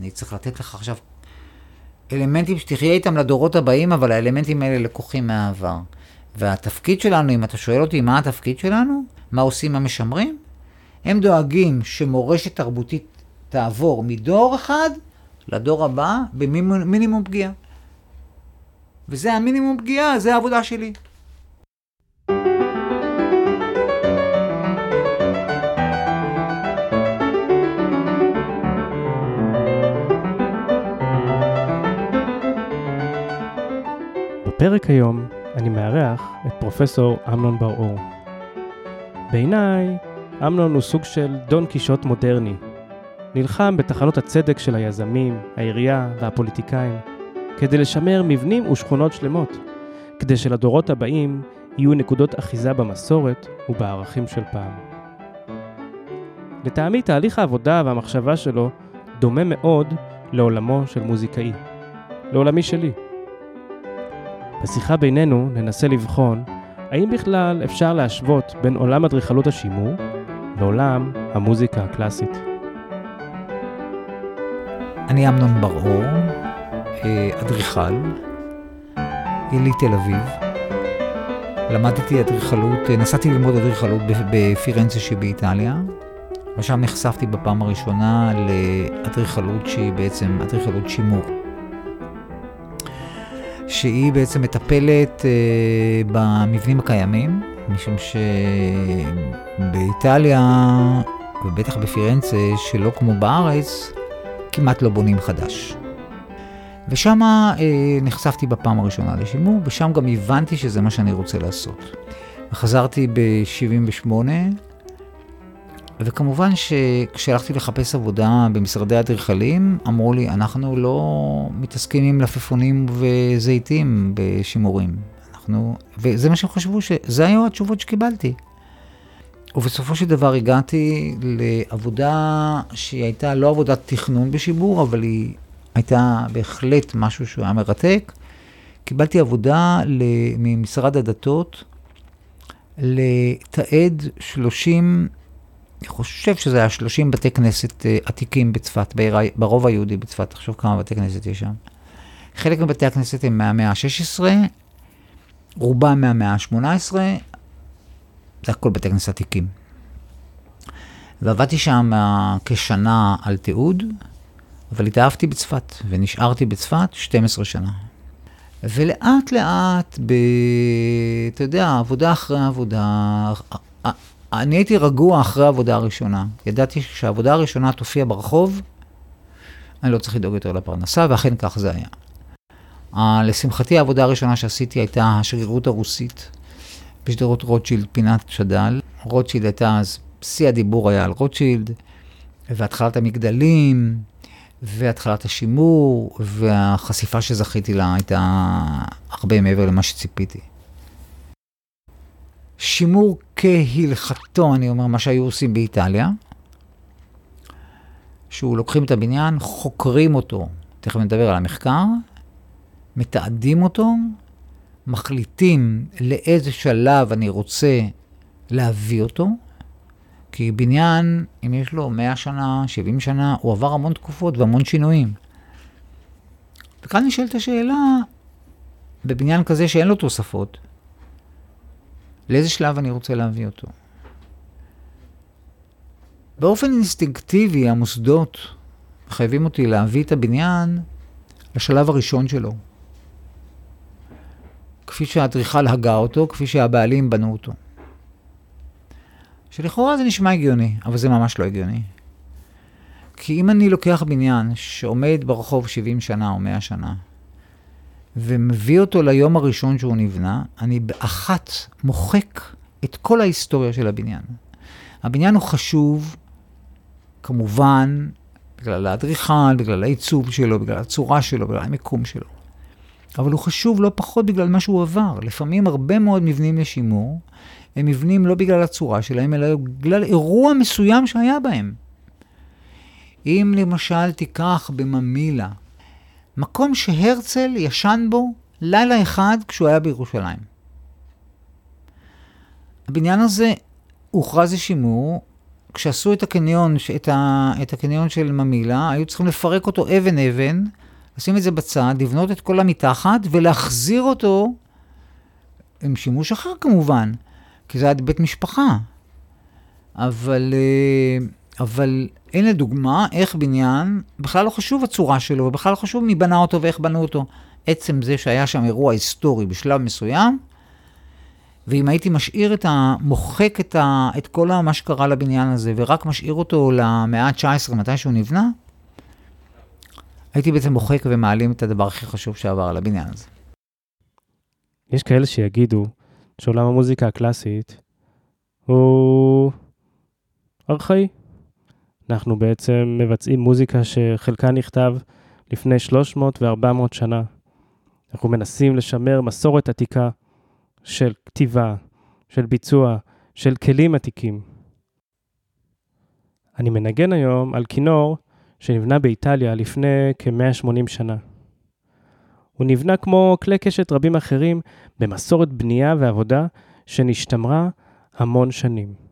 אני צריך לתת לך עכשיו אלמנטים שתחיה איתם לדורות הבאים, אבל האלמנטים האלה לקוחים מהעבר. והתפקיד שלנו, אם אתה שואל אותי מה התפקיד שלנו, מה עושים המשמרים, הם דואגים שמורשת תרבותית תעבור מדור אחד לדור הבא במינימום פגיעה. וזה המינימום פגיעה, זה העבודה שלי. בפרק היום אני מארח את פרופסור אמנון בר-אור. בעיניי, אמנון הוא סוג של דון קישוט מודרני. נלחם בתחנות הצדק של היזמים, העירייה והפוליטיקאים, כדי לשמר מבנים ושכונות שלמות, כדי שלדורות הבאים יהיו נקודות אחיזה במסורת ובערכים של פעם. לטעמי תהליך העבודה והמחשבה שלו דומה מאוד לעולמו של מוזיקאי, לעולמי שלי. בשיחה בינינו ננסה לבחון האם בכלל אפשר להשוות בין עולם אדריכלות השימור לעולם המוזיקה הקלאסית. אני אמנון בר-אור, אה, אדריכל, יליד תל אביב. למדתי אדריכלות, אה, נסעתי ללמוד אדריכלות בפירנצה שבאיטליה, ושם נחשפתי בפעם הראשונה לאדריכלות שהיא בעצם אדריכלות שימור. שהיא בעצם מטפלת אה, במבנים הקיימים, משום שבאיטליה, ובטח בפירנצה, שלא כמו בארץ, כמעט לא בונים חדש. ושם אה, נחשפתי בפעם הראשונה לשימור, ושם גם הבנתי שזה מה שאני רוצה לעשות. וחזרתי ב-78, וכמובן שכשהלכתי לחפש עבודה במשרדי אדריכלים, אמרו לי, אנחנו לא מתעסקים עם לפפונים וזיתים בשימורים. אנחנו, וזה מה שהם חשבו, שזה היו התשובות שקיבלתי. ובסופו של דבר הגעתי לעבודה שהיא הייתה לא עבודת תכנון בשימור, אבל היא הייתה בהחלט משהו שהוא היה מרתק. קיבלתי עבודה ממשרד הדתות לתעד 30 אני חושב שזה היה 30 בתי כנסת uh, עתיקים בצפת, ברוב היהודי בצפת, תחשוב כמה בתי כנסת יש שם. חלק מבתי הכנסת הם מהמאה ה-16, רובם מהמאה ה-18, זה הכל בתי כנסת עתיקים. ועבדתי שם כשנה על תיעוד, אבל התאהבתי בצפת, ונשארתי בצפת 12 שנה. ולאט לאט, ב... אתה יודע, עבודה אחרי עבודה, אני הייתי רגוע אחרי העבודה הראשונה. ידעתי שכשהעבודה הראשונה תופיע ברחוב, אני לא צריך לדאוג יותר לפרנסה, ואכן כך זה היה. Uh, לשמחתי, העבודה הראשונה שעשיתי הייתה השגרירות הרוסית בשדרות רוטשילד, פינת שד"ל. רוטשילד הייתה אז, שיא הדיבור היה על רוטשילד, והתחלת המגדלים, והתחלת השימור, והחשיפה שזכיתי לה הייתה הרבה מעבר למה שציפיתי. שימור כהלכתו, אני אומר, מה שהיו עושים באיטליה, שהוא לוקחים את הבניין, חוקרים אותו, תכף נדבר על המחקר, מתעדים אותו, מחליטים לאיזה שלב אני רוצה להביא אותו, כי בניין, אם יש לו 100 שנה, 70 שנה, הוא עבר המון תקופות והמון שינויים. וכאן נשאלת השאלה, בבניין כזה שאין לו תוספות, לאיזה שלב אני רוצה להביא אותו. באופן אינסטינקטיבי, המוסדות מחייבים אותי להביא את הבניין לשלב הראשון שלו. כפי שהאדריכל הגה אותו, כפי שהבעלים בנו אותו. שלכאורה זה נשמע הגיוני, אבל זה ממש לא הגיוני. כי אם אני לוקח בניין שעומד ברחוב 70 שנה או 100 שנה, ומביא אותו ליום הראשון שהוא נבנה, אני באחת מוחק את כל ההיסטוריה של הבניין. הבניין הוא חשוב, כמובן, בגלל האדריכל, בגלל העיצוב שלו, בגלל הצורה שלו, בגלל המיקום שלו. אבל הוא חשוב לא פחות בגלל מה שהוא עבר. לפעמים הרבה מאוד מבנים לשימור, הם מבנים לא בגלל הצורה שלהם, אלא בגלל אירוע מסוים שהיה בהם. אם למשל תיקח בממילה מקום שהרצל ישן בו לילה אחד כשהוא היה בירושלים. הבניין הזה הוכרז לשימור כשעשו את הקניון, את, ה, את הקניון של ממילא, היו צריכים לפרק אותו אבן-אבן, לשים את זה בצד, לבנות את כל המתחת ולהחזיר אותו עם שימוש אחר כמובן, כי זה היה בית משפחה. אבל, אה, אבל הנה דוגמה איך בניין, בכלל לא חשוב הצורה שלו, ובכלל לא חשוב מי בנה אותו ואיך בנו אותו. עצם זה שהיה שם אירוע היסטורי בשלב מסוים, ואם הייתי משאיר את ה... מוחק את, ה, את כל מה שקרה לבניין הזה, ורק משאיר אותו למאה ה-19, מתי שהוא נבנה, הייתי בעצם מוחק ומעלים את הדבר הכי חשוב שעבר על הבניין הזה. יש כאלה שיגידו שעולם המוזיקה הקלאסית הוא ארכאי. אנחנו בעצם מבצעים מוזיקה שחלקה נכתב לפני 300 ו-400 שנה. אנחנו מנסים לשמר מסורת עתיקה של כתיבה, של ביצוע, של כלים עתיקים. אני מנגן היום על כינור שנבנה באיטליה לפני כ-180 שנה. הוא נבנה כמו כלי קשת רבים אחרים במסורת בנייה ועבודה שנשתמרה המון שנים.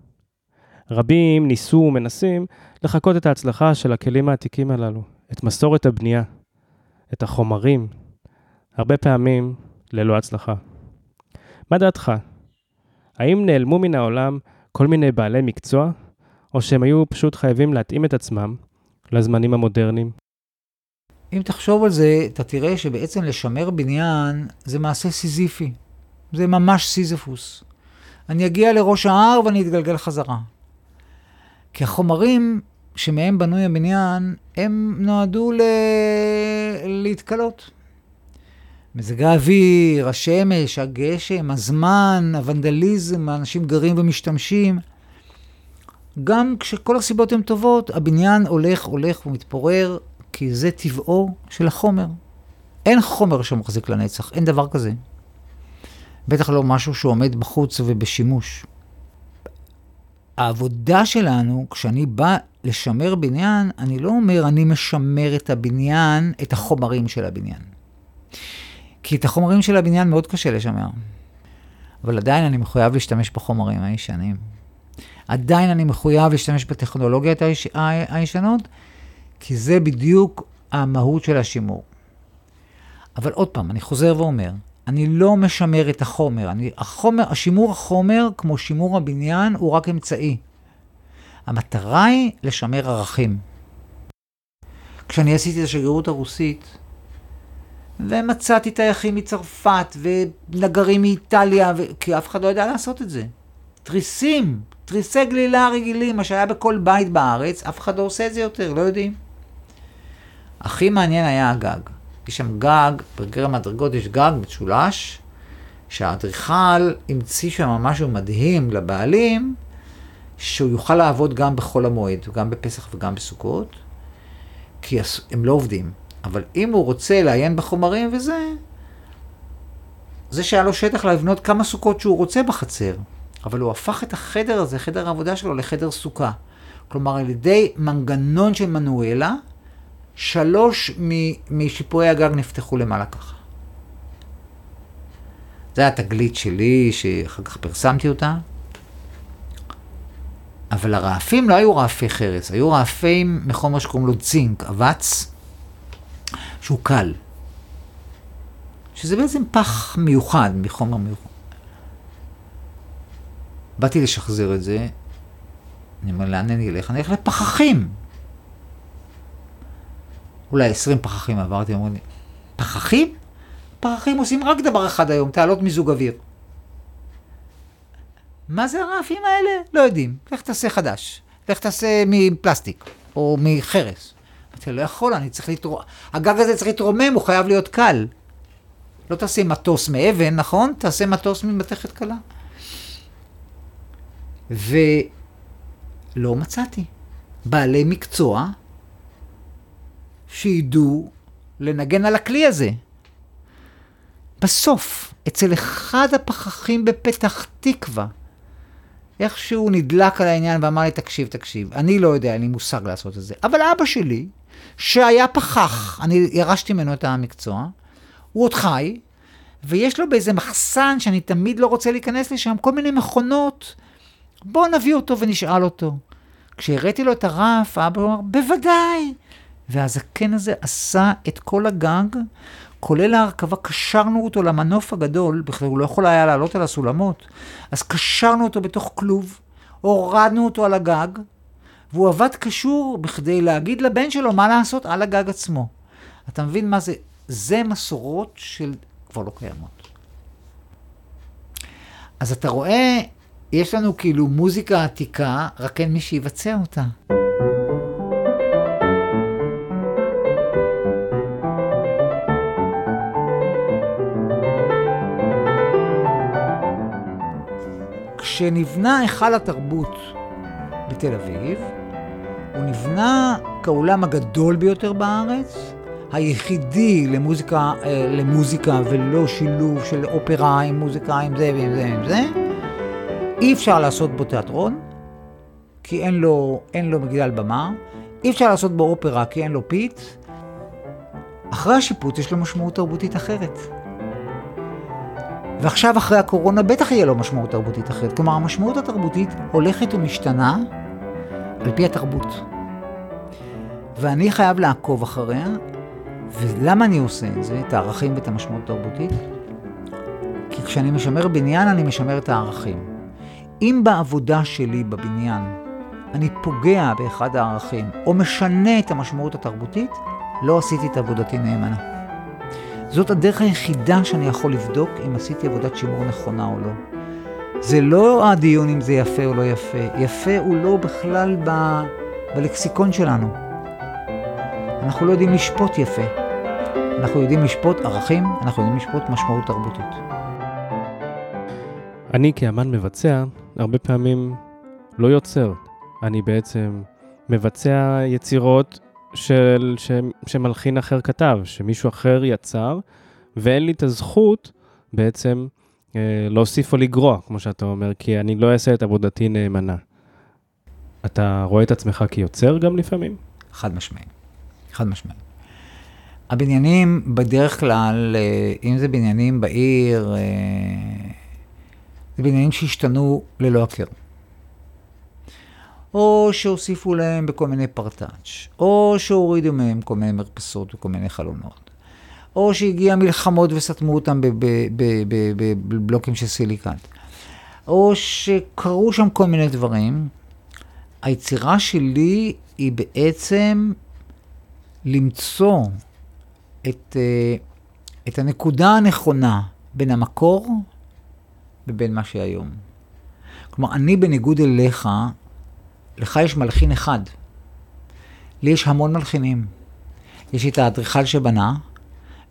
רבים ניסו ומנסים לחקות את ההצלחה של הכלים העתיקים הללו, את מסורת הבנייה, את החומרים, הרבה פעמים ללא הצלחה. מה דעתך? האם נעלמו מן העולם כל מיני בעלי מקצוע, או שהם היו פשוט חייבים להתאים את עצמם לזמנים המודרניים? אם תחשוב על זה, אתה תראה שבעצם לשמר בניין זה מעשה סיזיפי. זה ממש סיזפוס. אני אגיע לראש ההר ואני אתגלגל חזרה. כי החומרים שמהם בנוי הבניין, הם נועדו ל... להתכלות. מזג האוויר, השמש, הגשם, הזמן, הוונדליזם, האנשים גרים ומשתמשים. גם כשכל הסיבות הן טובות, הבניין הולך, הולך ומתפורר, כי זה טבעו של החומר. אין חומר שמחזיק לנצח, אין דבר כזה. בטח לא משהו שעומד בחוץ ובשימוש. העבודה שלנו, כשאני בא לשמר בניין, אני לא אומר אני משמר את הבניין, את החומרים של הבניין. כי את החומרים של הבניין מאוד קשה לשמר. אבל עדיין אני מחויב להשתמש בחומרים הישנים. עדיין אני מחויב להשתמש בטכנולוגיות היש... הישנות, כי זה בדיוק המהות של השימור. אבל עוד פעם, אני חוזר ואומר, אני לא משמר את החומר. אני, החומר, השימור החומר, כמו שימור הבניין, הוא רק אמצעי. המטרה היא לשמר ערכים. כשאני עשיתי את השגרירות הרוסית, ומצאתי טייחים מצרפת, ונגרים מאיטליה, ו... כי אף אחד לא ידע לעשות את זה. תריסים, תריסי גלילה רגילים, מה שהיה בכל בית בארץ, אף אחד לא עושה את זה יותר, לא יודעים. הכי מעניין היה הגג. יש שם גג, בגר המדרגות יש גג משולש, שהאדריכל המציא שם משהו מדהים לבעלים, שהוא יוכל לעבוד גם בחול המועד, גם בפסח וגם בסוכות, כי הם לא עובדים. אבל אם הוא רוצה לעיין בחומרים וזה, זה שהיה לו שטח לבנות כמה סוכות שהוא רוצה בחצר, אבל הוא הפך את החדר הזה, חדר העבודה שלו, לחדר סוכה. כלומר, על ידי מנגנון של מנואלה, שלוש משיפועי הגג נפתחו למעלה ככה. זה היה תגלית שלי, שאחר כך פרסמתי אותה. אבל הרעפים לא היו רעפי חרס, היו רעפים מחומר שקוראים לו צינק, אבץ, שהוא קל. שזה בעצם פח מיוחד, מחומר מיוחד. באתי לשחזר את זה, אני אומר, לאן אני אלך? אני אלך לפחחים. אולי 20 פחחים עברתי, אמרו לי, פחחים? פחחים עושים רק דבר אחד היום, תעלות מיזוג אוויר. מה זה הרעפים האלה? לא יודעים. לך תעשה חדש. לך תעשה מפלסטיק, או מחרס. אמרתי, לא יכול, אני צריך לתרום... הגג הזה צריך להתרומם, הוא חייב להיות קל. לא תעשה מטוס מאבן, נכון? תעשה מטוס ממתכת קלה. ולא מצאתי. בעלי מקצוע שידעו לנגן על הכלי הזה. בסוף, אצל אחד הפחחים בפתח תקווה, איכשהו נדלק על העניין ואמר לי, תקשיב, תקשיב, אני לא יודע, אין לי מושג לעשות את זה. אבל אבא שלי, שהיה פחח, אני ירשתי ממנו את המקצוע, הוא עוד חי, ויש לו באיזה מחסן שאני תמיד לא רוצה להיכנס לשם, כל מיני מכונות. בואו נביא אותו ונשאל אותו. כשהראיתי לו את הרף, האבא אמר, בוודאי. והזקן הזה עשה את כל הגג, כולל ההרכבה, קשרנו אותו למנוף הגדול, בכלל הוא לא יכול היה לעלות על הסולמות, אז קשרנו אותו בתוך כלוב, הורדנו אותו על הגג, והוא עבד קשור בכדי להגיד לבן שלו מה לעשות על הגג עצמו. אתה מבין מה זה? זה מסורות של כבר לא קיימות. אז אתה רואה, יש לנו כאילו מוזיקה עתיקה, רק אין מי שיבצע אותה. כשנבנה היכל התרבות בתל אביב, הוא נבנה כאולם הגדול ביותר בארץ, היחידי למוזיקה, אה, למוזיקה ולא שילוב של אופרה עם מוזיקה עם זה ועם זה ועם זה. אי אפשר לעשות בו תיאטרון, כי אין לו, אין לו מגדל במה. אי אפשר לעשות בו אופרה כי אין לו pit. אחרי השיפוט יש לו משמעות תרבותית אחרת. ועכשיו אחרי הקורונה בטח יהיה לו משמעות תרבותית אחרת. כלומר, המשמעות התרבותית הולכת ומשתנה על פי התרבות. ואני חייב לעקוב אחריה, ולמה אני עושה את זה, את הערכים ואת המשמעות התרבותית? כי כשאני משמר בניין, אני משמר את הערכים. אם בעבודה שלי בבניין אני פוגע באחד הערכים, או משנה את המשמעות התרבותית, לא עשיתי את עבודתי נאמנה. זאת הדרך היחידה שאני יכול לבדוק אם עשיתי עבודת שימור נכונה או לא. זה לא הדיון אם זה יפה או לא יפה. יפה הוא לא בכלל ב... בלקסיקון שלנו. אנחנו לא יודעים לשפוט יפה. אנחנו יודעים לשפוט ערכים, אנחנו יודעים לשפוט משמעות תרבותית. אני כאמן מבצע, הרבה פעמים לא יוצר. אני בעצם מבצע יצירות של, ש, שמלחין אחר כתב, שמישהו אחר יצר, ואין לי את הזכות בעצם אה, להוסיף או לגרוע, כמו שאתה אומר, כי אני לא אעשה את עבודתי נאמנה. אתה רואה את עצמך כיוצר גם לפעמים? חד משמעי. חד משמעי. הבניינים בדרך כלל, אה, אם זה בניינים בעיר, אה, זה בניינים שהשתנו ללא הכר. או שהוסיפו להם בכל מיני פרטאץ', או שהורידו מהם כל מיני מרפסות וכל מיני חלונות, או שהגיע מלחמות וסתמו אותם בבלוקים של סיליקט, או שקרו שם כל מיני דברים. היצירה שלי היא בעצם למצוא את, אה, את הנקודה הנכונה בין המקור ובין מה שהיום. כלומר, אני בניגוד אליך, לך יש מלחין אחד. לי יש המון מלחינים. יש לי את האדריכל שבנה,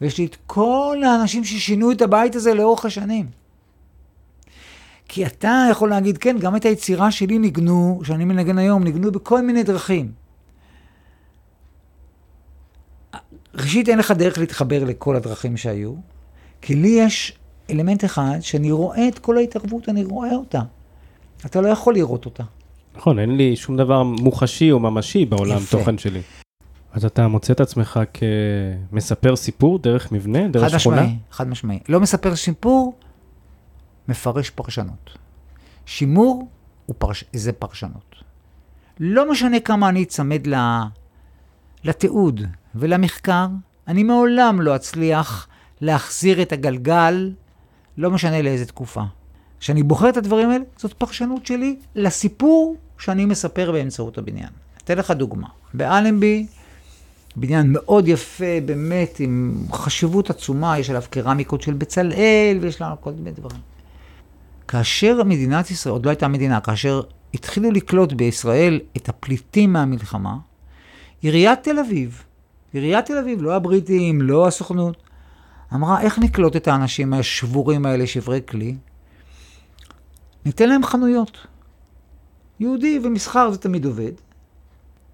ויש לי את כל האנשים ששינו את הבית הזה לאורך השנים. כי אתה יכול להגיד, כן, גם את היצירה שלי ניגנו, שאני מנגן היום, ניגנו בכל מיני דרכים. ראשית, אין לך דרך להתחבר לכל הדרכים שהיו, כי לי יש אלמנט אחד שאני רואה את כל ההתערבות, אני רואה אותה. אתה לא יכול לראות אותה. נכון, אין לי שום דבר מוחשי או ממשי בעולם יפה. תוכן שלי. אז אתה מוצא את עצמך כמספר סיפור דרך מבנה, דרך חד שכונה? חד משמעי, חד משמעי. לא מספר סיפור, מפרש פרשנות. שימור פרש... זה פרשנות. לא משנה כמה אני אצמד ל... לתיעוד ולמחקר, אני מעולם לא אצליח להחזיר את הגלגל, לא משנה לאיזה תקופה. כשאני בוחר את הדברים האלה, זאת פרשנות שלי לסיפור שאני מספר באמצעות הבניין. אתן לך דוגמה. באלנבי, בניין מאוד יפה, באמת, עם חשיבות עצומה, יש עליו קרמיקות של בצלאל, ויש לנו כל מיני דברים. כאשר מדינת ישראל, עוד לא הייתה מדינה, כאשר התחילו לקלוט בישראל את הפליטים מהמלחמה, עיריית תל אביב, עיריית תל אביב, לא הבריטים, לא הסוכנות, אמרה, איך נקלוט את האנשים השבורים האלה, שברי כלי? ניתן להם חנויות. יהודי ומסחר זה תמיד עובד.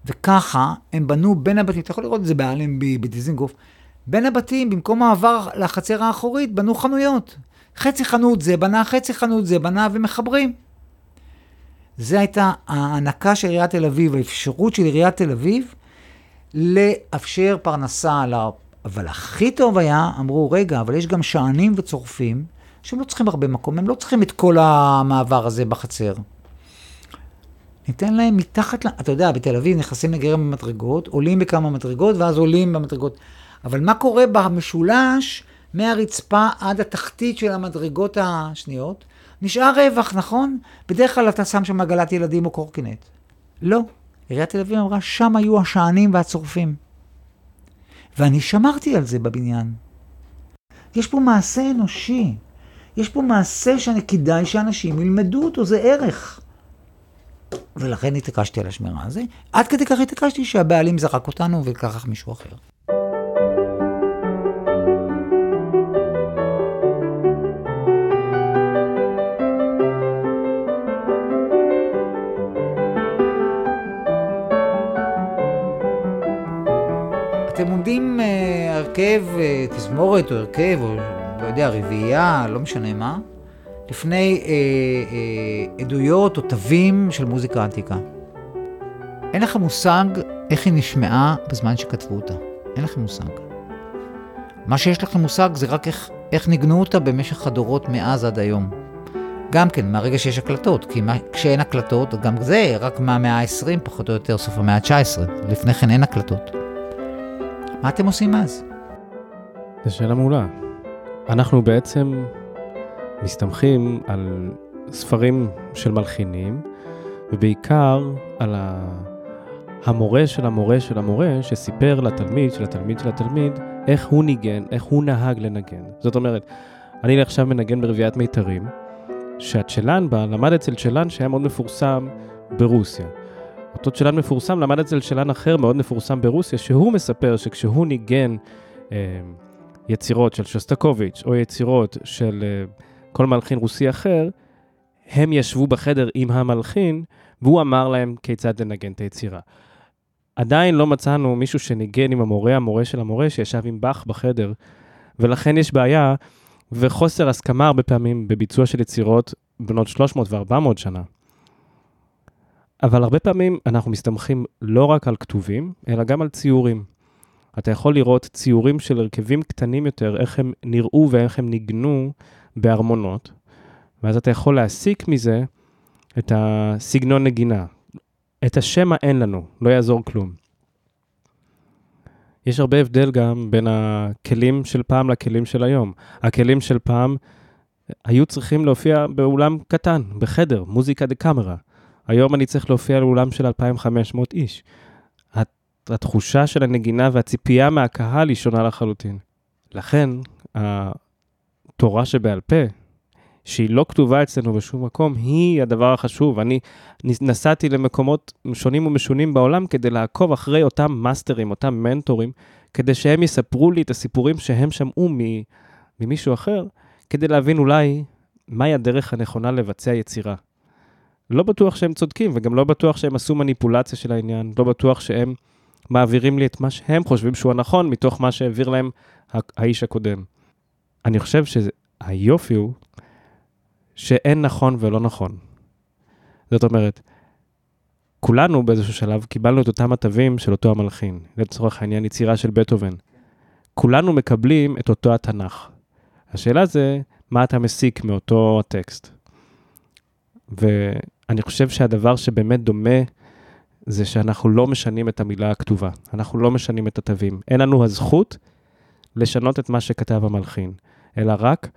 וככה הם בנו בין הבתים, אתה יכול לראות את זה באלנבי, בדיזינגוף, בין הבתים, במקום מעבר לחצר האחורית, בנו חנויות. חצי חנות זה בנה, חצי חנות זה בנה, ומחברים. זו הייתה ההענקה של עיריית תל אביב, האפשרות של עיריית תל אביב לאפשר פרנסה על ה... אבל הכי טוב היה, אמרו, רגע, אבל יש גם שענים וצורפים, שהם לא צריכים הרבה מקום, הם לא צריכים את כל המעבר הזה בחצר. ניתן להם מתחת. אתה יודע, בתל אביב נכנסים לגרם במדרגות, עולים בכמה מדרגות, ואז עולים במדרגות. אבל מה קורה במשולש, מהרצפה עד התחתית של המדרגות השניות? נשאר רווח, נכון? בדרך כלל אתה שם שם עגלת ילדים או קורקינט. לא. עיריית תל אביב אמרה, שם היו השענים והצורפים. ואני שמרתי על זה בבניין. יש פה מעשה אנושי. יש פה מעשה שכדאי שאנשים ילמדו אותו, זה ערך. ולכן התעקשתי על השמירה הזה. עד כדי כך התעקשתי שהבעלים זרק אותנו ולקח מישהו אחר. אתם עומדים אה, הרכב, אה, תזמורת או הרכב, או לא יודע, רביעייה, לא משנה מה, לפני אה, אה, עדויות או תווים של מוזיקה עתיקה. אין לכם מושג איך היא נשמעה בזמן שכתבו אותה. אין לכם מושג. מה שיש לכם מושג זה רק איך, איך ניגנו אותה במשך הדורות מאז עד היום. גם כן, מהרגע שיש הקלטות, כי מה, כשאין הקלטות, גם זה רק מהמאה ה-20, פחות או יותר, סוף המאה ה-19. לפני כן אין הקלטות. מה אתם עושים אז? זו שאלה מעולה. אנחנו בעצם מסתמכים על ספרים של מלחינים, ובעיקר על המורה של המורה של המורה, שסיפר לתלמיד של התלמיד של התלמיד, איך הוא ניגן, איך הוא נהג לנגן. זאת אומרת, אני עכשיו מנגן ברביעיית מיתרים, שהצ'לן בה למד אצל צ'לן שהיה מאוד מפורסם ברוסיה. אותו צ'לן מפורסם למד אצל צ'לן אחר מאוד מפורסם ברוסיה, שהוא מספר שכשהוא ניגן אה, יצירות של שוסטקוביץ' או יצירות של אה, כל מלחין רוסי אחר, הם ישבו בחדר עם המלחין, והוא אמר להם כיצד לנגן את היצירה. עדיין לא מצאנו מישהו שניגן עם המורה, המורה של המורה, שישב עם באך בחדר, ולכן יש בעיה וחוסר הסכמה הרבה פעמים בביצוע של יצירות בנות 300 ו-400 שנה. אבל הרבה פעמים אנחנו מסתמכים לא רק על כתובים, אלא גם על ציורים. אתה יכול לראות ציורים של הרכבים קטנים יותר, איך הם נראו ואיך הם ניגנו בארמונות, ואז אתה יכול להסיק מזה את הסגנון נגינה. את השמע אין לנו, לא יעזור כלום. יש הרבה הבדל גם בין הכלים של פעם לכלים של היום. הכלים של פעם היו צריכים להופיע באולם קטן, בחדר, מוזיקה דה קאמרה. היום אני צריך להופיע לאולם של 2,500 איש. התחושה של הנגינה והציפייה מהקהל היא שונה לחלוטין. לכן, התורה שבעל פה, שהיא לא כתובה אצלנו בשום מקום, היא הדבר החשוב. אני נסעתי למקומות שונים ומשונים בעולם כדי לעקוב אחרי אותם מאסטרים, אותם מנטורים, כדי שהם יספרו לי את הסיפורים שהם שמעו ממישהו אחר, כדי להבין אולי מהי הדרך הנכונה לבצע יצירה. לא בטוח שהם צודקים, וגם לא בטוח שהם עשו מניפולציה של העניין, לא בטוח שהם מעבירים לי את מה שהם חושבים שהוא הנכון, מתוך מה שהעביר להם האיש הקודם. אני חושב שהיופי הוא שאין נכון ולא נכון. זאת אומרת, כולנו באיזשהו שלב קיבלנו את אותם התווים של אותו המלחין, לצורך העניין יצירה של בטהובן. כולנו מקבלים את אותו התנ"ך. השאלה זה, מה אתה מסיק מאותו הטקסט? ואני חושב שהדבר שבאמת דומה, זה שאנחנו לא משנים את המילה הכתובה, אנחנו לא משנים את התווים. אין לנו הזכות לשנות את מה שכתב המלחין, אלא רק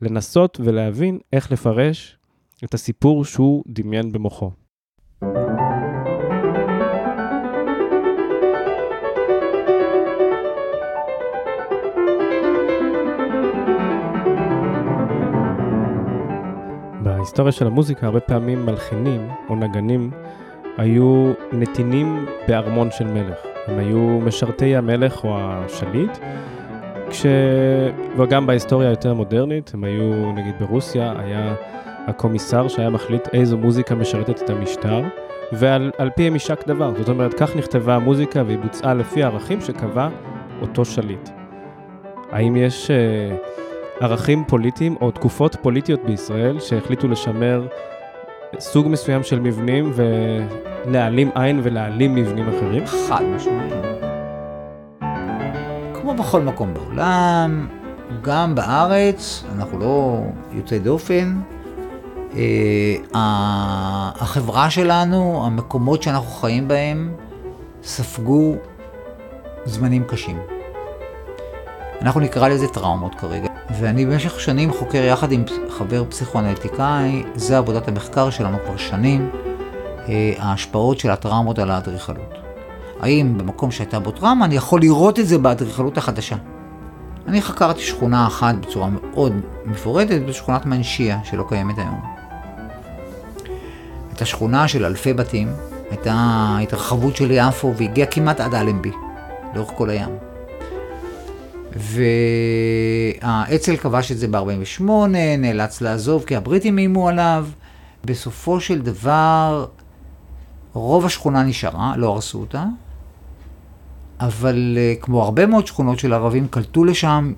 לנסות ולהבין איך לפרש את הסיפור שהוא דמיין במוחו. בהיסטוריה של המוזיקה הרבה פעמים מלחינים או נגנים היו נתינים בארמון של מלך. הם היו משרתי המלך או השליט, כש... וגם בהיסטוריה היותר מודרנית, הם היו, נגיד ברוסיה, היה הקומיסר שהיה מחליט איזו מוזיקה משרתת את המשטר, ועל פי הם יישק דבר. זאת אומרת, כך נכתבה המוזיקה והיא בוצעה לפי הערכים שקבע אותו שליט. האם יש uh, ערכים פוליטיים או תקופות פוליטיות בישראל שהחליטו לשמר סוג מסוים של מבנים ולהעלים עין ולהעלים מבנים אחרים? חד משמעית. כמו בכל מקום בעולם, גם בארץ, אנחנו לא יוצאי דופן. החברה שלנו, המקומות שאנחנו חיים בהם, ספגו זמנים קשים. אנחנו נקרא לזה טראומות כרגע. ואני במשך שנים חוקר יחד עם חבר פסיכואנליטיקאי, זה עבודת המחקר שלנו כבר שנים, אה, ההשפעות של הטראומות על האדריכלות. האם במקום שהייתה בו טראומה אני יכול לראות את זה באדריכלות החדשה? אני חקרתי שכונה אחת בצורה מאוד מפורטת, בשכונת מנשיה, שלא קיימת היום. הייתה שכונה של אלפי בתים, הייתה התרחבות של יפו והגיעה כמעט עד אלנבי, לאורך כל הים. והאצ"ל כבש את זה ב-48, נאלץ לעזוב כי הבריטים איימו עליו. בסופו של דבר, רוב השכונה נשארה, לא הרסו אותה, אבל אה, כמו הרבה מאוד שכונות של ערבים, קלטו לשם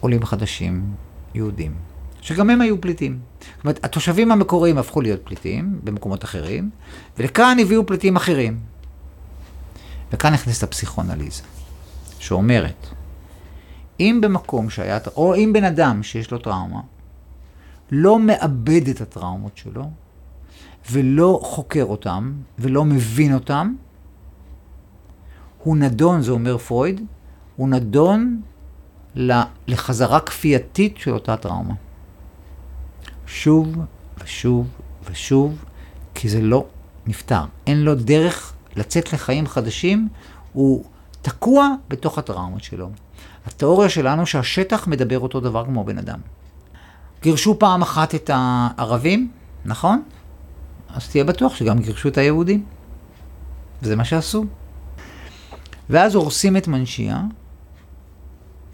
עולים חדשים, יהודים, שגם הם היו פליטים. זאת אומרת, התושבים המקוריים הפכו להיות פליטים במקומות אחרים, ולכאן הביאו פליטים אחרים. וכאן נכנסת הפסיכואנליזה, שאומרת, אם במקום שהיה, או אם בן אדם שיש לו טראומה, לא מאבד את הטראומות שלו, ולא חוקר אותם, ולא מבין אותם, הוא נדון, זה אומר פרויד, הוא נדון לחזרה כפייתית של אותה טראומה. שוב ושוב ושוב, כי זה לא נפתר. אין לו דרך לצאת לחיים חדשים, הוא תקוע בתוך הטראומות שלו. התיאוריה שלנו שהשטח מדבר אותו דבר כמו בן אדם. גירשו פעם אחת את הערבים, נכון? אז תהיה בטוח שגם גירשו את היהודים. וזה מה שעשו. ואז הורסים את מנשיה,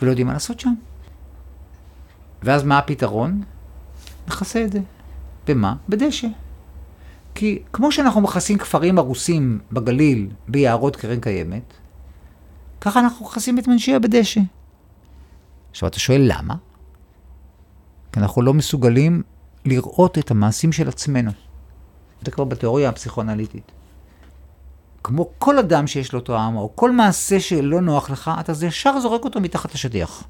ולא יודעים מה לעשות שם. ואז מה הפתרון? נכסה את זה. במה? בדשא. כי כמו שאנחנו מכסים כפרים הרוסים בגליל ביערות קרן קיימת, ככה אנחנו מכסים את מנשיה בדשא. עכשיו אתה שואל למה? כי אנחנו לא מסוגלים לראות את המעשים של עצמנו. זה כבר בתיאוריה הפסיכואנליטית. כמו כל אדם שיש לו טראומה, או כל מעשה שלא נוח לך, אתה ישר זורק אותו מתחת לשטיח.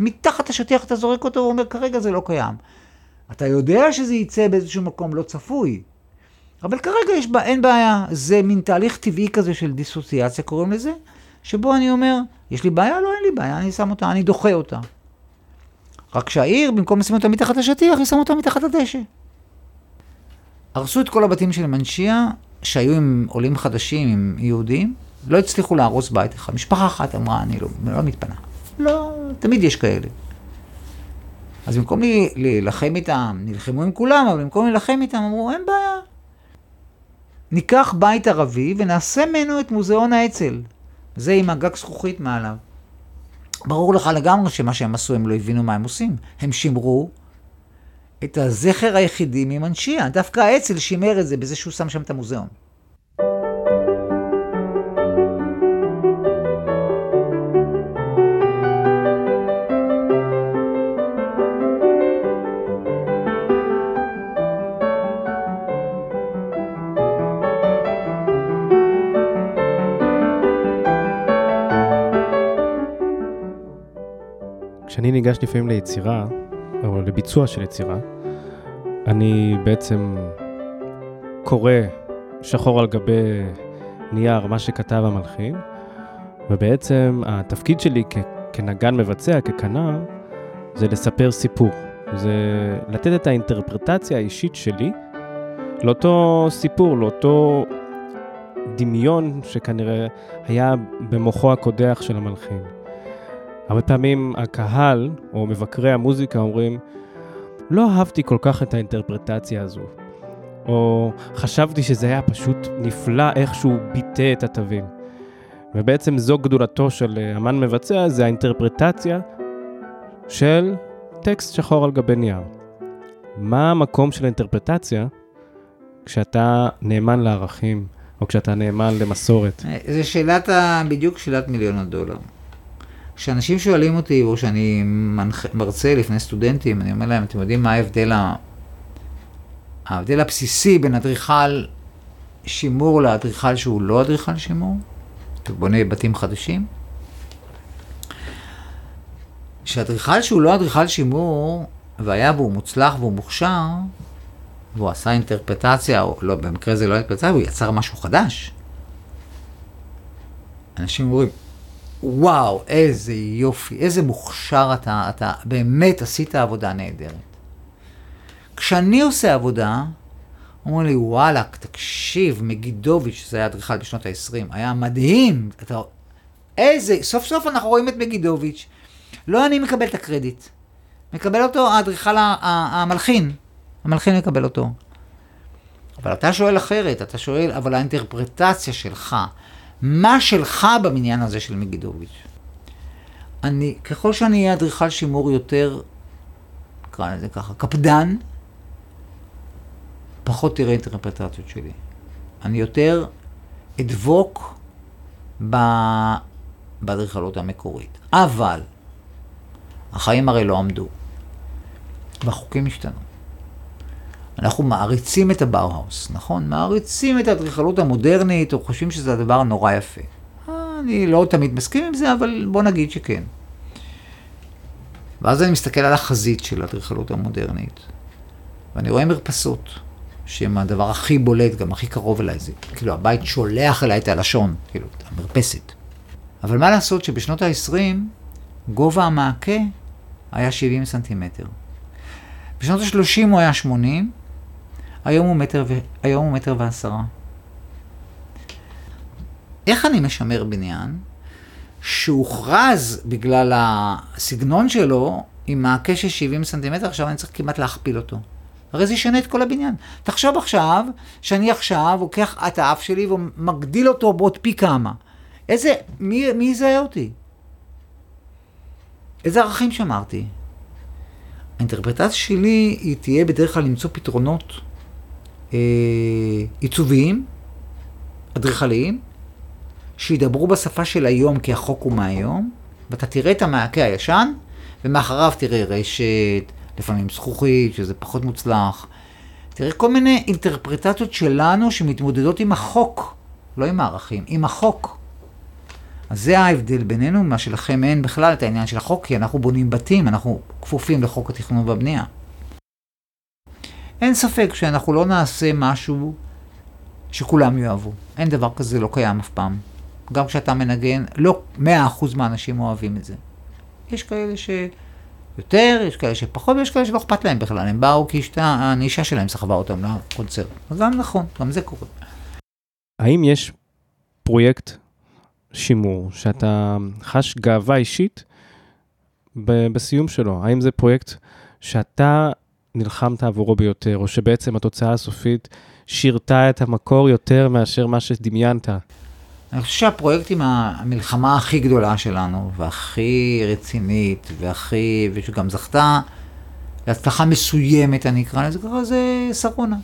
מתחת לשטיח אתה זורק אותו ואומר, כרגע זה לא קיים. אתה יודע שזה יצא באיזשהו מקום לא צפוי, אבל כרגע יש בה, אין בעיה. זה מין תהליך טבעי כזה של דיסוציאציה, קוראים לזה, שבו אני אומר, יש לי בעיה? לא, אין לי בעיה, אני שם אותה, אני דוחה אותה. רק שהעיר, במקום לשים אותה מתחת לשטיח, היא שמה אותה מתחת לדשא. הרסו את כל הבתים של מנשיה, שהיו עם עולים חדשים, עם יהודים, לא הצליחו להרוס בית אחד. משפחה אחת אמרה, אני לא, לא מתפנה. לא, תמיד יש כאלה. אז במקום להילחם איתם, נלחמו עם כולם, אבל במקום להילחם איתם, אמרו, אין בעיה. ניקח בית ערבי ונעשה ממנו את מוזיאון האצ"ל. זה עם הגג זכוכית מעליו. ברור לך לגמרי שמה שהם עשו, הם לא הבינו מה הם עושים. הם שימרו את הזכר היחידי ממנשיה. דווקא האצ"ל שימר את זה בזה שהוא שם שם את המוזיאון. כשאני ניגש לפעמים ליצירה, או לביצוע של יצירה, אני בעצם קורא שחור על גבי נייר מה שכתב המלחין, ובעצם התפקיד שלי כ- כנגן מבצע, ככנר, זה לספר סיפור. זה לתת את האינטרפרטציה האישית שלי לאותו סיפור, לאותו דמיון שכנראה היה במוחו הקודח של המלחין. הרבה פעמים הקהל או מבקרי המוזיקה אומרים, לא אהבתי כל כך את האינטרפרטציה הזו, או חשבתי שזה היה פשוט נפלא איך שהוא ביטא את התווים. ובעצם זו גדולתו של אה, אמן מבצע, זה האינטרפרטציה של טקסט שחור על גבי נייר. מה המקום של האינטרפרטציה כשאתה נאמן לערכים, או כשאתה נאמן למסורת? אה, זו שאלת. בדיוק שאלת מיליון הדולר. כשאנשים שואלים אותי, או שאני מנח... מרצה לפני סטודנטים, אני אומר להם, אתם יודעים מה ההבדל, ה... ההבדל הבסיסי בין אדריכל שימור לאדריכל שהוא לא אדריכל שימור? אתה בונה בתים חדשים? שאדריכל שהוא לא אדריכל שימור, והיה והוא מוצלח והוא מוכשר, והוא עשה אינטרפרטציה, או לא, במקרה זה לא אינטרפרטציה, הוא יצר משהו חדש. אנשים אומרים, וואו, איזה יופי, איזה מוכשר אתה, אתה באמת עשית עבודה נהדרת. כשאני עושה עבודה, אומרים לי, וואלכ, תקשיב, מגידוביץ', שזה היה אדריכל בשנות ה-20, היה מדהים. אתה... איזה, סוף סוף אנחנו רואים את מגידוביץ'. לא אני מקבל את הקרדיט. מקבל אותו האדריכל המלחין. המלחין מקבל אותו. אבל אתה שואל אחרת, אתה שואל, אבל האינטרפרטציה שלך, מה שלך במניין הזה של מגידוביץ'? אני, ככל שאני אהיה אדריכל שימור יותר, נקרא לזה ככה, קפדן, פחות תראה אינטרפרטציות שלי. אני יותר אדבוק באדריכלות המקורית. אבל, החיים הרי לא עמדו, והחוקים השתנו. אנחנו מעריצים את הבאוהאוס, נכון? מעריצים את האדריכלות המודרנית, או חושבים שזה הדבר נורא יפה. אני לא תמיד מסכים עם זה, אבל בוא נגיד שכן. ואז אני מסתכל על החזית של האדריכלות המודרנית, ואני רואה מרפסות. שהם הדבר הכי בולט, גם הכי קרוב אליי, זה כאילו הבית שולח אליי את הלשון, כאילו, את המרפסת. אבל מה לעשות שבשנות ה-20, גובה המעקה היה 70 סנטימטר. בשנות ה-30 הוא היה 80, היום הוא מטר, ו... היום הוא מטר ועשרה. איך אני משמר בניין שהוכרז בגלל הסגנון שלו עם מעקה של 70 סנטימטר, עכשיו אני צריך כמעט להכפיל אותו. הרי זה ישנה את כל הבניין. תחשוב עכשיו, שאני עכשיו לוקח את האף שלי ומגדיל אותו בעוד פי כמה. איזה, מי, מי יזהה אותי? איזה ערכים שמרתי? האינטרפרטציה שלי היא תהיה בדרך כלל למצוא פתרונות אה, עיצוביים, אדריכליים, שידברו בשפה של היום כי החוק הוא מהיום, ואתה תראה את המעקה הישן, ומאחריו תראה רשת, לפעמים זכוכית, שזה פחות מוצלח. תראה כל מיני אינטרפרטציות שלנו שמתמודדות עם החוק, לא עם הערכים, עם החוק. אז זה ההבדל בינינו, מה שלכם אין בכלל את העניין של החוק, כי אנחנו בונים בתים, אנחנו כפופים לחוק התכנון והבנייה. אין ספק שאנחנו לא נעשה משהו שכולם יאהבו. אין דבר כזה, לא קיים אף פעם. גם כשאתה מנגן, לא 100% מהאנשים אוהבים את זה. יש כאלה ש... יותר, יש כאלה שפחות, ויש כאלה שלא אכפת להם בכלל, הם באו כי הנישה שלהם סחבה אותם לקונצרט. אז גם נכון, גם זה קורה. האם יש פרויקט שימור שאתה חש גאווה אישית בסיום שלו? האם זה פרויקט שאתה נלחמת עבורו ביותר, או שבעצם התוצאה הסופית שירתה את המקור יותר מאשר מה שדמיינת? אני חושב שהפרויקט עם המלחמה הכי גדולה שלנו, והכי רצינית, והכי, ושגם זכתה להצלחה מסוימת, אני אקרא לזה ככה, זה שרונה.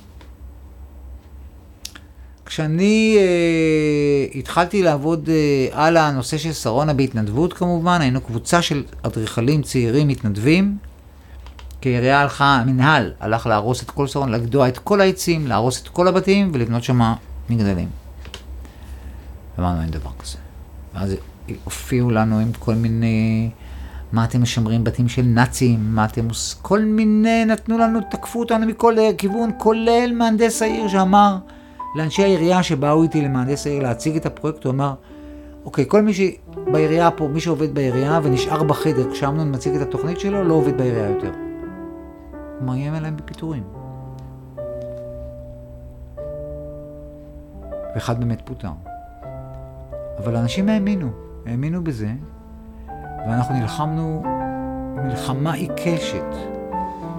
כשאני אה, התחלתי לעבוד אה, על הנושא של שרונה בהתנדבות כמובן, היינו קבוצה של אדריכלים צעירים מתנדבים, כי העירייה הלכה, המנהל הלך להרוס את כל שרונה, לגדוע את כל העצים, להרוס את כל הבתים ולבנות שם מגדלים. אמרנו, אין דבר כזה. ואז הופיעו לנו עם כל מיני, מה אתם משמרים בתים של נאצים, מה אתם כל מיני, נתנו לנו, תקפו אותנו מכל כיוון, כולל מהנדס העיר שאמר לאנשי העירייה שבאו איתי למהנדס העיר להציג את הפרויקט, הוא אמר, אוקיי, כל מי שבעירייה פה, מי שעובד בעירייה ונשאר בחדר כשאמנון מציג את התוכנית שלו, לא עובד בעירייה יותר. מאיים עליהם בפיטורים. ואחד באמת פוטר. אבל אנשים האמינו, האמינו בזה, ואנחנו נלחמנו מלחמה עיקשת,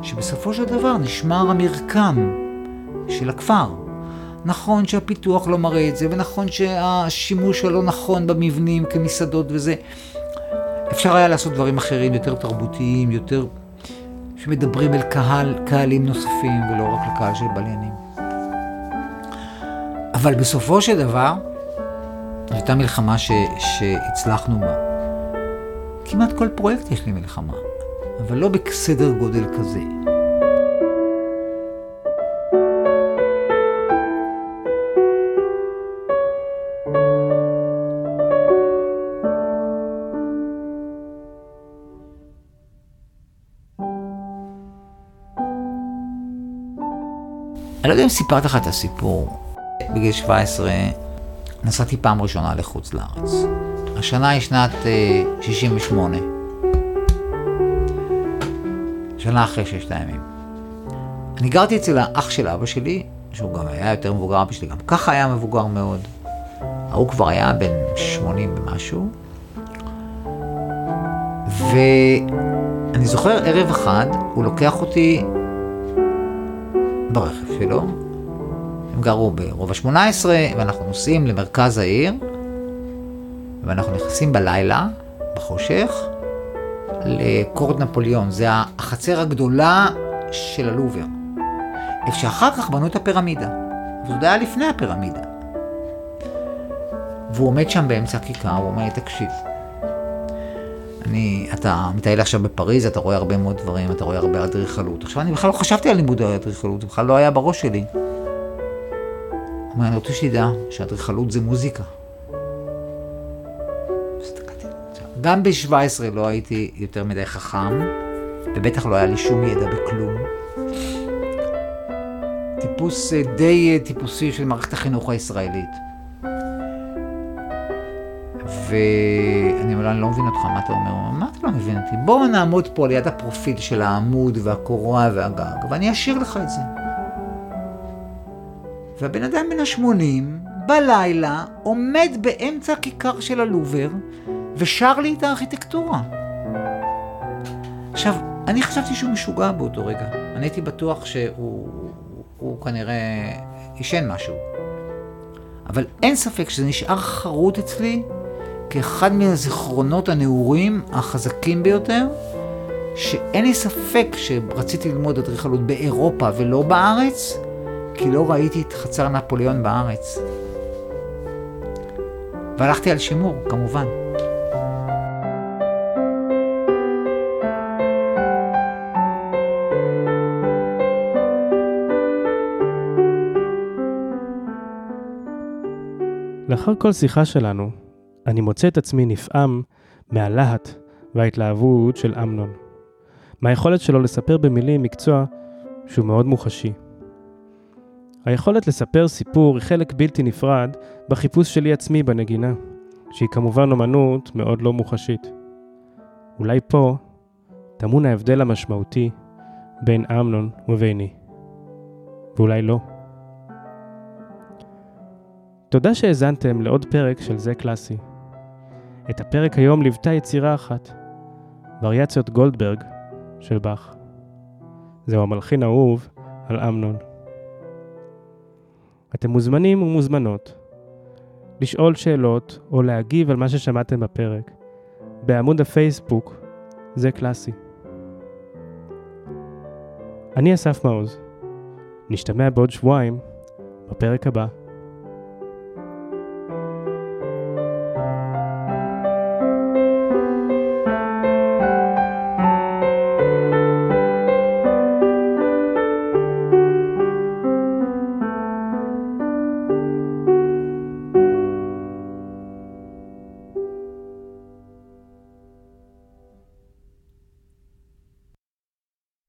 שבסופו של דבר נשמר המרקם של הכפר. נכון שהפיתוח לא מראה את זה, ונכון שהשימוש הלא נכון במבנים כמסעדות וזה. אפשר היה לעשות דברים אחרים, יותר תרבותיים, יותר שמדברים אל קהל, קהלים נוספים, ולא רק לקהל של בליינים. אבל בסופו של דבר, זו הייתה מלחמה ש, שהצלחנו בה. כמעט כל פרויקט יש לי מלחמה, אבל לא בסדר גודל כזה. אני לא יודע אם סיפרתי לך את הסיפור. בגיל 17 נסעתי פעם ראשונה לחוץ לארץ. השנה היא שנת uh, 68. שנה אחרי ששת הימים. אני גרתי אצל האח של אבא שלי, שהוא גם היה יותר מבוגר, אבא שלי גם ככה היה מבוגר מאוד. ההוא כבר היה בן 80 ומשהו. ואני זוכר ערב אחד, הוא לוקח אותי ברכב שלו, הם גרו ברובע 18, ואנחנו נוסעים למרכז העיר, ואנחנו נכנסים בלילה, בחושך, לקורט נפוליאון. זה החצר הגדולה של הלובר. איפה שאחר כך בנו את הפירמידה. וזה היה לפני הפירמידה. והוא עומד שם באמצע הכיכר, הוא אומר לי, תקשיב, אני, אתה מטייל עכשיו בפריז, אתה רואה הרבה מאוד דברים, אתה רואה הרבה אדריכלות. עכשיו, אני בכלל לא חשבתי על לימוד האדריכלות, זה בכלל לא היה בראש שלי. הוא אומר, אני רוצה שתדע שאדריכלות זה מוזיקה. גם ב-17 לא הייתי יותר מדי חכם, ובטח לא היה לי שום ידע בכלום. טיפוס אה, די אה, טיפוסי של מערכת החינוך הישראלית. ואני אומר לו, אני לא מבין אותך, מה אתה אומר? הוא מה אתה לא מבין אותי? בואו נעמוד פה ליד הפרופיל של העמוד והקורה והגג, ואני אשאיר לך את זה. והבן אדם בן ה-80, בלילה, עומד באמצע הכיכר של הלובר, ושר לי את הארכיטקטורה. עכשיו, אני חשבתי שהוא משוגע באותו רגע. אני הייתי בטוח שהוא הוא כנראה עישן משהו. אבל אין ספק שזה נשאר חרוט אצלי כאחד מהזיכרונות הנעורים החזקים ביותר, שאין לי ספק שרציתי ללמוד אדריכלות באירופה ולא בארץ, כי לא ראיתי את חצר נפוליאון בארץ. והלכתי על שימור, כמובן. לאחר כל שיחה שלנו, אני מוצא את עצמי נפעם מהלהט וההתלהבות של אמנון. מהיכולת שלו לספר במילים מקצוע שהוא מאוד מוחשי. היכולת לספר סיפור היא חלק בלתי נפרד בחיפוש שלי עצמי בנגינה, שהיא כמובן אומנות מאוד לא מוחשית. אולי פה טמון ההבדל המשמעותי בין אמנון וביני. ואולי לא. תודה שהאזנתם לעוד פרק של זה קלאסי. את הפרק היום ליוותה יצירה אחת, וריאציות גולדברג של באך. זהו המלחין האהוב על אמנון. אתם מוזמנים ומוזמנות לשאול שאלות או להגיב על מה ששמעתם בפרק בעמוד הפייסבוק זה קלאסי. אני אסף מעוז. נשתמע בעוד שבועיים בפרק הבא.